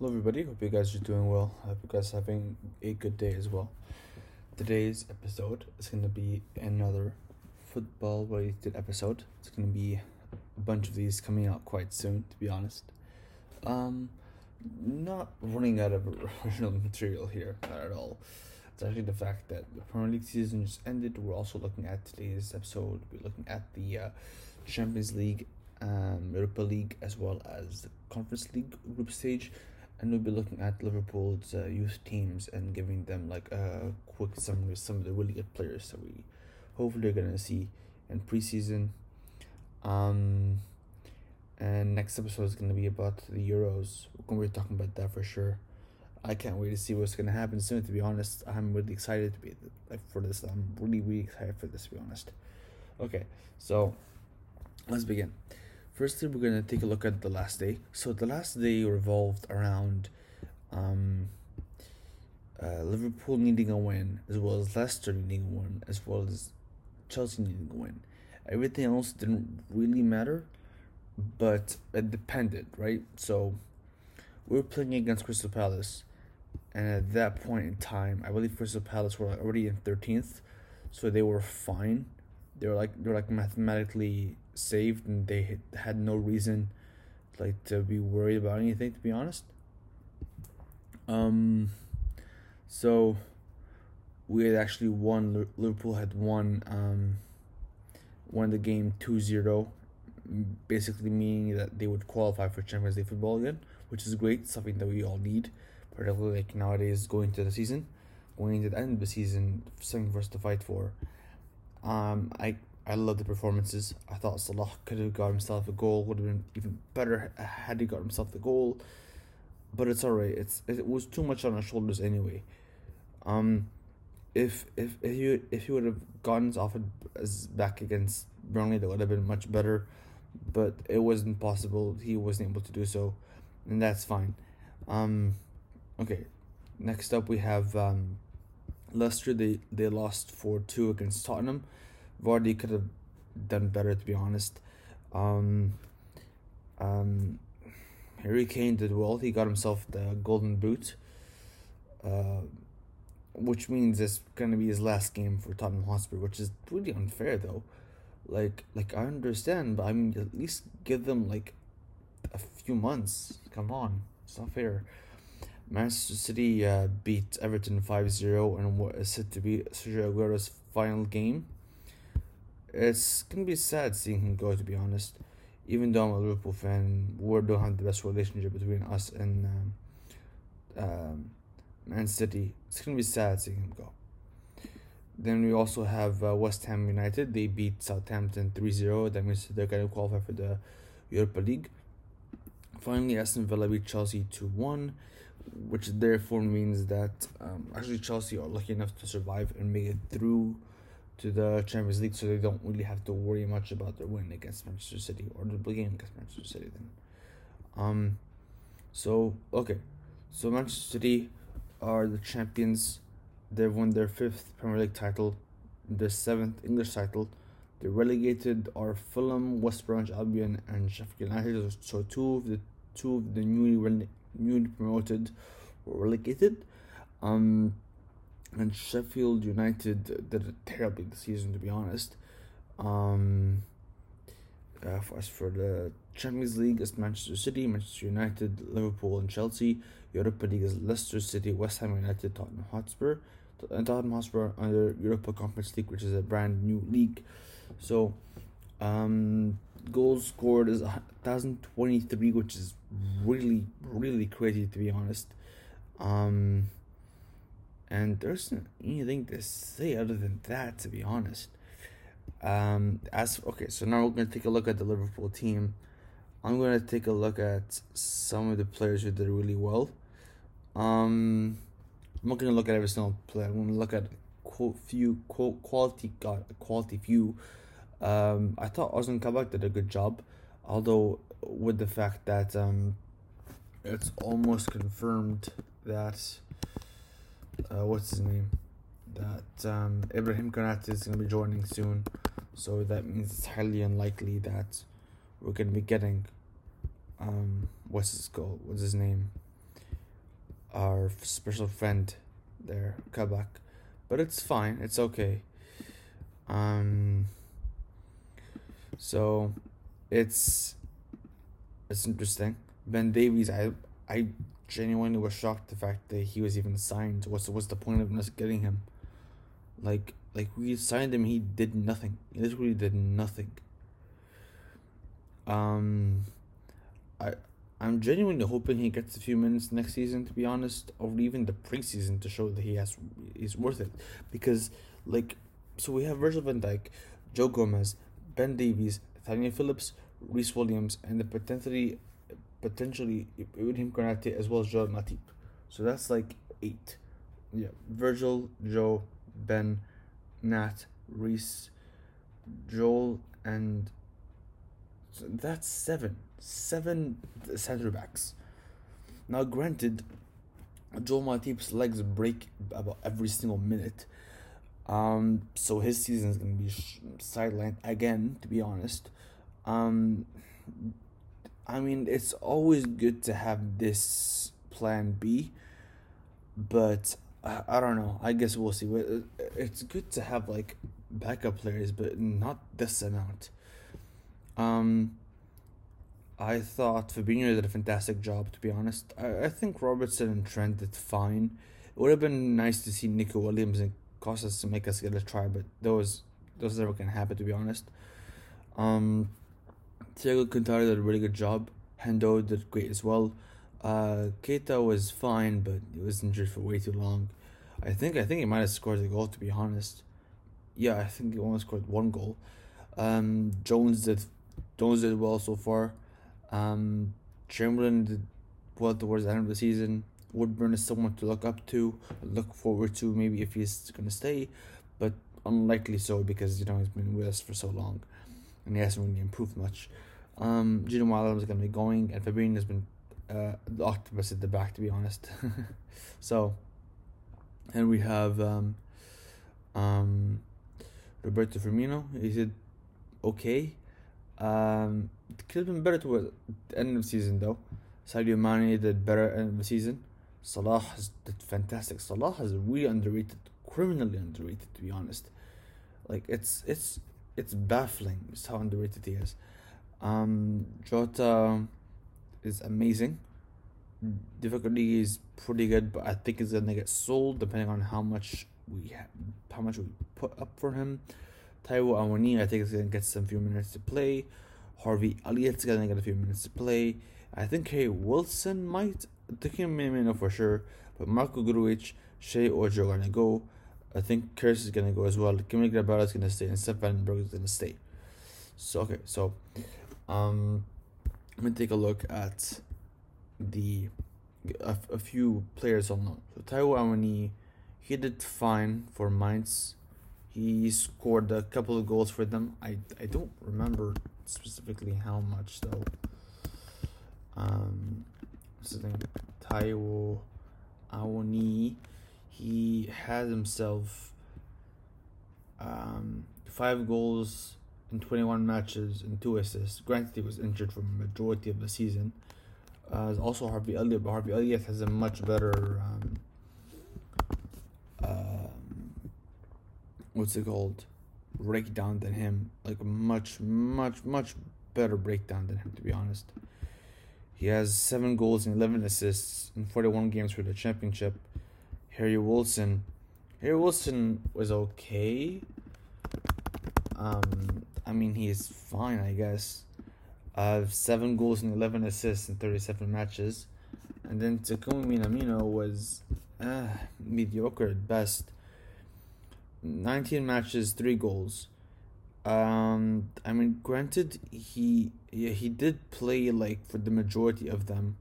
Hello, everybody. Hope you guys are doing well. I hope you guys are having a good day as well. Today's episode is going to be another football related episode. It's going to be a bunch of these coming out quite soon, to be honest. Um, not running out of original material here, not at all. It's actually the fact that the Premier League season just ended. We're also looking at today's episode. We're looking at the uh, Champions League, um, Europa League, as well as the Conference League group stage and we'll be looking at Liverpool's uh, youth teams and giving them like a quick summary of some of the really good players that we hopefully are gonna see in preseason. Um, and next episode is gonna be about the Euros. We're gonna be talking about that for sure. I can't wait to see what's gonna happen soon. To be honest, I'm really excited to be like for this. I'm really really excited for this. To be honest. Okay, so let's begin. Firstly, we're going to take a look at the last day. So, the last day revolved around um, uh, Liverpool needing a win, as well as Leicester needing a win, as well as Chelsea needing a win. Everything else didn't really matter, but it depended, right? So, we were playing against Crystal Palace, and at that point in time, I believe Crystal Palace were already in 13th, so they were fine. They were like they were like mathematically saved and they had no reason like to be worried about anything to be honest. Um so we had actually won liverpool had won um won the game 2-0 basically meaning that they would qualify for champions league football again which is great something that we all need particularly like nowadays going to the season going to the end of the season something for us to fight for. Um i I love the performances. I thought Salah could have got himself a goal. Would have been even better had he got himself the goal. But it's alright. It's it was too much on our shoulders anyway. Um, if if if you if he would have gotten off as back against Burnley, that would have been much better. But it wasn't possible. He wasn't able to do so, and that's fine. Um, okay. Next up, we have um, Leicester. They they lost four two against Tottenham. Vardy could have done better, to be honest. Um, um, Harry Kane did well. He got himself the golden boot, uh, which means it's gonna be his last game for Tottenham Hotspur, which is really unfair though. Like, like I understand, but I mean, at least give them like a few months. Come on, it's not fair. Manchester City uh, beat Everton 5-0 in what is said to be Sergio Aguero's final game it's gonna be sad seeing him go. To be honest, even though I'm a Liverpool fan, we don't have the best relationship between us and um, um, Man City. It's gonna be sad seeing him go. Then we also have uh, West Ham United. They beat Southampton 3-0. That means they're going to qualify for the Europa League. Finally, Aston Villa beat Chelsea 2-1, which therefore means that um, actually Chelsea are lucky enough to survive and make it through to the Champions League, so they don't really have to worry much about their win against Manchester City or the game against Manchester City. Then, um, so okay, so Manchester City are the champions. They've won their fifth Premier League title, their seventh English title. They relegated are Fulham, West Bromwich Albion, and Sheffield United. So two of the two of the newly newly promoted were relegated. Um, and Sheffield United did it terribly this season, to be honest. Um, uh, for, as for the Champions League, it's Manchester City, Manchester United, Liverpool, and Chelsea. Europa League is Leicester City, West Ham United, Tottenham Hotspur, and Tottenham Hotspur under Europa Conference League, which is a brand new league. So, um, goals scored is 1023, which is really, really crazy to be honest. Um, and there's anything to say other than that, to be honest. Um, as okay, so now we're gonna take a look at the Liverpool team. I'm gonna take a look at some of the players who did really well. Um, I'm not gonna look at every single player. I'm gonna look at quote few quote quality got quality few. Um, I thought Ozan Kabak did a good job, although with the fact that um, it's almost confirmed that uh, what's his name? That um, Ibrahim Konate is going to be joining soon. So that means it's highly unlikely that we're going to be getting um, what's his called? What's his name? our special friend there, Kabak. But it's fine. It's okay. Um. So, it's it's interesting. Ben Davies, I I genuinely was shocked the fact that he was even signed. What's what's the point of us getting him? Like like we signed him, he did nothing. He literally did nothing. Um, I I'm genuinely hoping he gets a few minutes next season, to be honest, or even the preseason to show that he has is worth it. Because like, so we have Virgil Van Dijk, Joe Gomez, Ben Davies, Nathaniel Phillips, Rhys Williams, and the potentially potentially Ibrahim Konate as well as Joel Matip. So that's like eight. Yeah, Virgil, Joe, Ben, Nat, Rhys, Joel, and so that's seven. Seven center backs. Now, granted, Joel Matip's legs break about every single minute. Um, so his season is going to be sh- sidelined again, to be honest. Um, I mean, it's always good to have this plan B, but I, I don't know. I guess we'll see. It's good to have like backup players, but not this amount. Um, I thought Fabinho did a fantastic job, to be honest. I, I think Robertson and Trent did fine. It would have been nice to see Neco Williams and Costas to make us get a try, but those those never gonna happen, to be honest. Um, Thiago Alcantara did a really good job. Hendo did great as well. Uh, Keita was fine, but he was injured for way too long. I think I think he might have scored a goal to be honest. Yeah, I think he only scored one goal. Um, Jones did Jones did well so far. Um, Chamberlain did well towards the end of the season. Woodburn is someone to look up to, look forward to, maybe if he's gonna stay, but unlikely so because you know he's been with us for so long, and he hasn't really improved much. Um, Gini is going to be going, and Fabinho has been uh, the octopus at the back, to be honest. so, and we have um, um, Roberto Firmino. He did okay. Um, could have been better towards the end of the season, though. Sadio Mane did better end of the season. Salah has did fantastic. Salah has really underrated, criminally underrated, to be honest. Like it's it's it's baffling just how underrated he is. Um, Jota is amazing. Difficulty is pretty good, but I think it's gonna get sold depending on how much we how much we put up for him. Taiwo Awoniyi, I think is gonna get some few minutes to play. Harvey Elliott's gonna get a few minutes to play. I think Harry Wilson might. I think he may, know for sure, but Marko Grujic, Sheyi Ojo are gonna go. I think Curse is gonna go as well. Kimi Grabara is gonna stay, and Stefan Berg is gonna stay. So okay, so um, I'm gonna take a look at the a, a few players on loan. So Taiwo Awoniyi, he did fine for Mainz. He scored a couple of goals for them. I I don't remember specifically how much though. Um, what's his name? Taiwo Awoniyi. He had himself um five goals in 21 matches and two assists. Granted, he was injured for majority of the season. Uh, also Harvey Elliott, but Harvey Elliott has a much better um, um, what's it called breakdown than him. Like much, much, much better breakdown than him. To be honest, he has seven goals and 11 assists in 41 games for the championship. Harry Wilson, Harry Wilson was okay. Um, I mean, he's fine, I guess. Uh, seven goals and 11 assists in 37 matches. And then Takumi Minamino was uh, mediocre at best. 19 matches, 3 goals. Um, I mean, granted, he yeah, he did play like for the majority of them,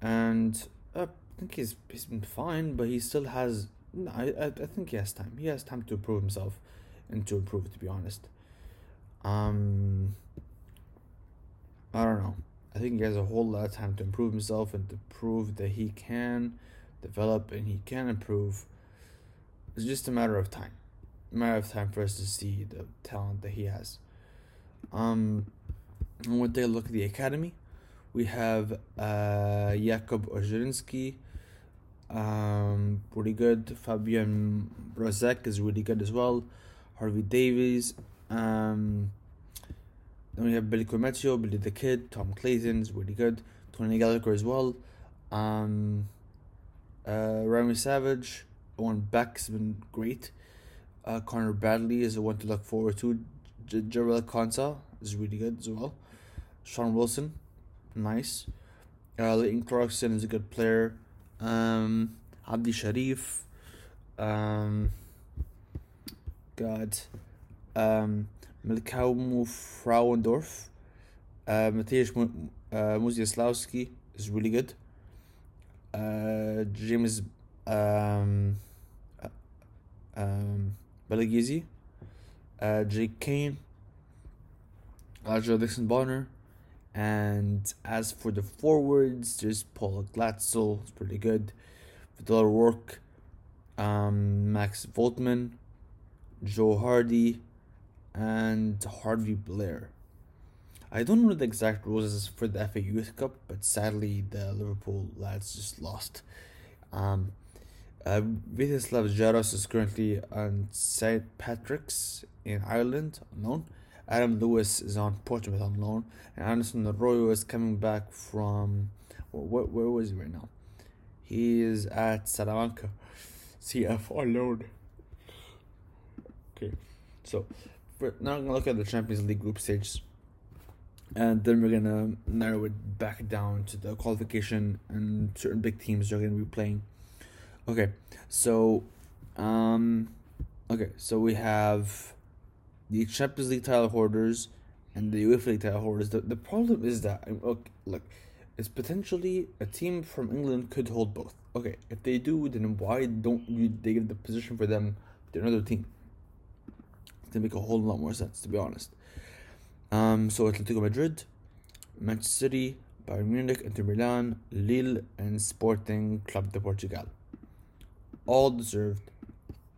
and uh, I think he's he's been fine, but he still has. I, I I think he has time. He has time to prove himself and to improve, to be honest. Um, I don't know. I think he has a whole lot of time to improve himself and to prove that he can develop and he can improve. It's just a matter of time. A matter of time for us to see the talent that he has. Um, and when they look at the academy, We have uh, Jakub Ojrzynski, um, pretty good. Fabian Mrozek is really good as well. Harvey Davies. Um, then we have Billy Koumetio, Billy the Kid, Tom Clayton is really good. Tony Gallacher as well. Um, uh, Remy Savage, Owen Beck's been great. Uh, Connor Bradley is the one to look forward to. Jarell Quansah is really good as well. Sean Wilson, nice. Uh, Leighton Clarkson is a good player. Um, Abdi Sharif. Um, God. Um, Melkamu Frauendorf. Uh, Matthias uh, is really good. Uh, James um, uh, um, Balagizi. Uh, Jake Cain. Joe Dixon Bonner. And as for the forwards, there's Paul Glatzel, it's pretty good. Vidal Rourke, um, Max Woltman, Joe Hardy, and Harvey Blair. I don't know the exact rules for the FA Youth Cup, but sadly the Liverpool lads just lost. Um, uh, Vítězslav Jaros is currently on St. Patrick's in Ireland, on loan. Adam Lewis is on Portsmouth on loan, and Anderson Arroyo is coming back from where, where was he right now? He is at Salamanca, CF on loan. Okay, so for, now I'm gonna look at the Champions League group stage, and then we're gonna narrow it back down to the qualification and certain big teams are gonna be playing. Okay, so, um, okay, so we have the Champions League title holders and the UEFA League title holders. The, the problem is that look, look, it's potentially a team from England could hold both. Okay, if they do, then why don't you they give the position for them to another team? To make a whole lot more sense, to be honest. Um, so Atletico Madrid, Manchester City, Bayern Munich, Inter Milan, Lille, and Sporting Club de Portugal. All deserved,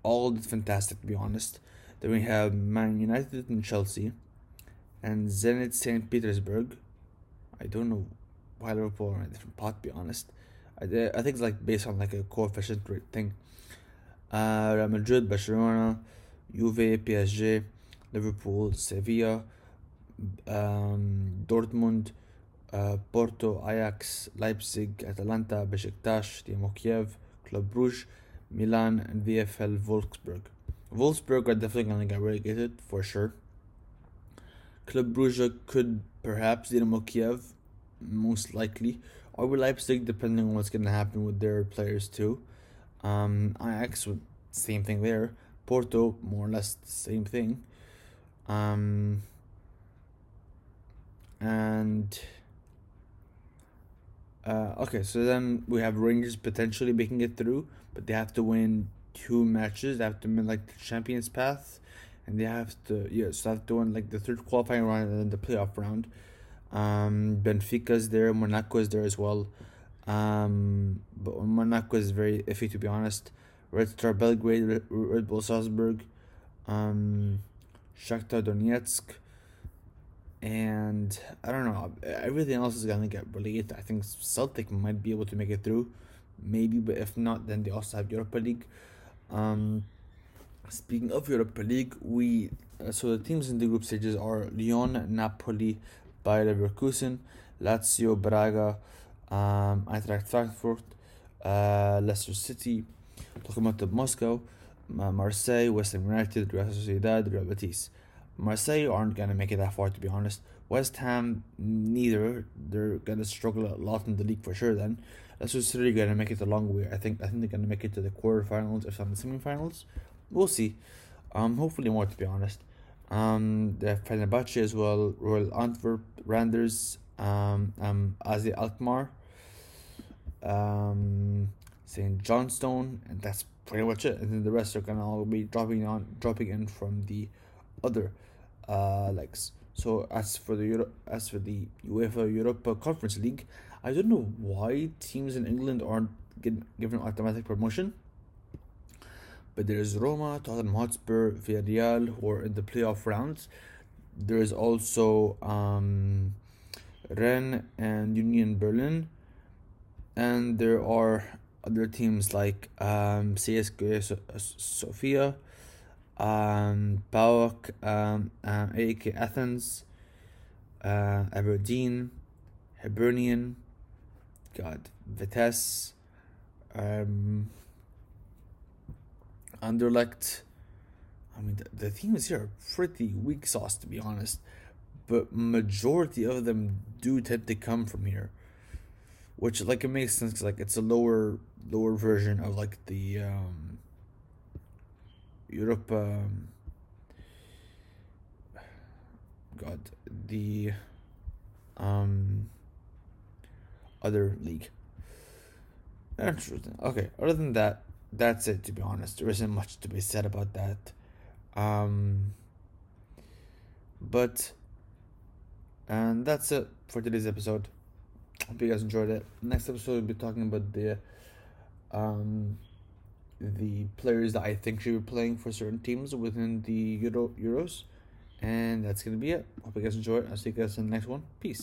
all fantastic, to be honest. Then we have Man United and Chelsea, and Zenit St. Petersburg. I don't know why Liverpool are in a different pot. To be honest, I, I think it's like based on like a coefficient rate thing. Uh, Real Madrid, Barcelona, Juve, PSG, Liverpool, Sevilla, um, Dortmund, uh, Porto, Ajax, Leipzig, Atalanta, Besiktas, Dynamo Kiev, Club Brugge, Milan, and VfL Wolfsburg. Wolfsburg are definitely going to get relegated for sure. Club Brugge could perhaps Dynamo Kiev, most likely, or with Leipzig, depending on what's going to happen with their players too. Um, Ajax, same thing there. Porto, more or less the same thing. Um, and uh, okay, so then we have Rangers potentially making it through, but they have to win two matches. They have to win like the Champions Path, and they have to yeah, so they have to win like the third qualifying round and then the playoff round. Um, Benfica's there, Monaco is there as well. Um, but Monaco is very iffy to be honest. Red Star Belgrade, Red, Bull Salzburg, um, Shakhtar Donetsk, and I don't know. Everything else is gonna get relegated. I think Celtic might be able to make it through, maybe, but if not, then they also have Europa League. Um, speaking of Europa League, we uh, so the teams in the group stages are Lyon, Napoli, Bayer Leverkusen, Lazio, Braga, um, Eintracht Frankfurt, uh, Leicester City, Lokomotiv Moscow, Marseille, West Ham United, Real Sociedad, Real Betis. Marseille aren't gonna make it that far, to be honest. West Ham, neither. They're gonna struggle a lot in the league for sure. Then Leicester City gonna make it a long way. I think. I think they're gonna make it to the quarterfinals, not the semifinals. We'll see. Um, hopefully more, to be honest. Um, have Fenerbahce as well, Royal Antwerp, Randers, um, um, AZ Alkmaar, um, St. Johnstone, and that's pretty much it. And then the rest are gonna all be dropping on, dropping in from the other uh legs. So as for the Euro- as for the UEFA Europa Conference League, I don't know why teams in England aren't getting given automatic promotion. But there's Roma, Tottenham Hotspur, Villarreal who are in the playoff rounds. There's also um, Rennes and Union Berlin. And there are other teams like um, CSKA Sofia, um, PAOK, um, um, Athens, uh, Aberdeen, Hibernian, God, Vitesse, um, Anderlecht. I mean, the, the teams here are pretty weak sauce, to be honest. But majority of them do tend to come from here, which like it makes sense. Like it's a lower lower version of like the um, Europe. Um, God, the um, other league. Interesting. Okay. Other than that, that's it. To be honest, there isn't much to be said about that. Um, but and that's it for today's episode. Hope you guys enjoyed it. Next episode we'll be talking about the um the players that I think should be playing for certain teams within the Euro Euros. And that's gonna be it. Hope you guys enjoy it. I'll see you guys in the next one. Peace.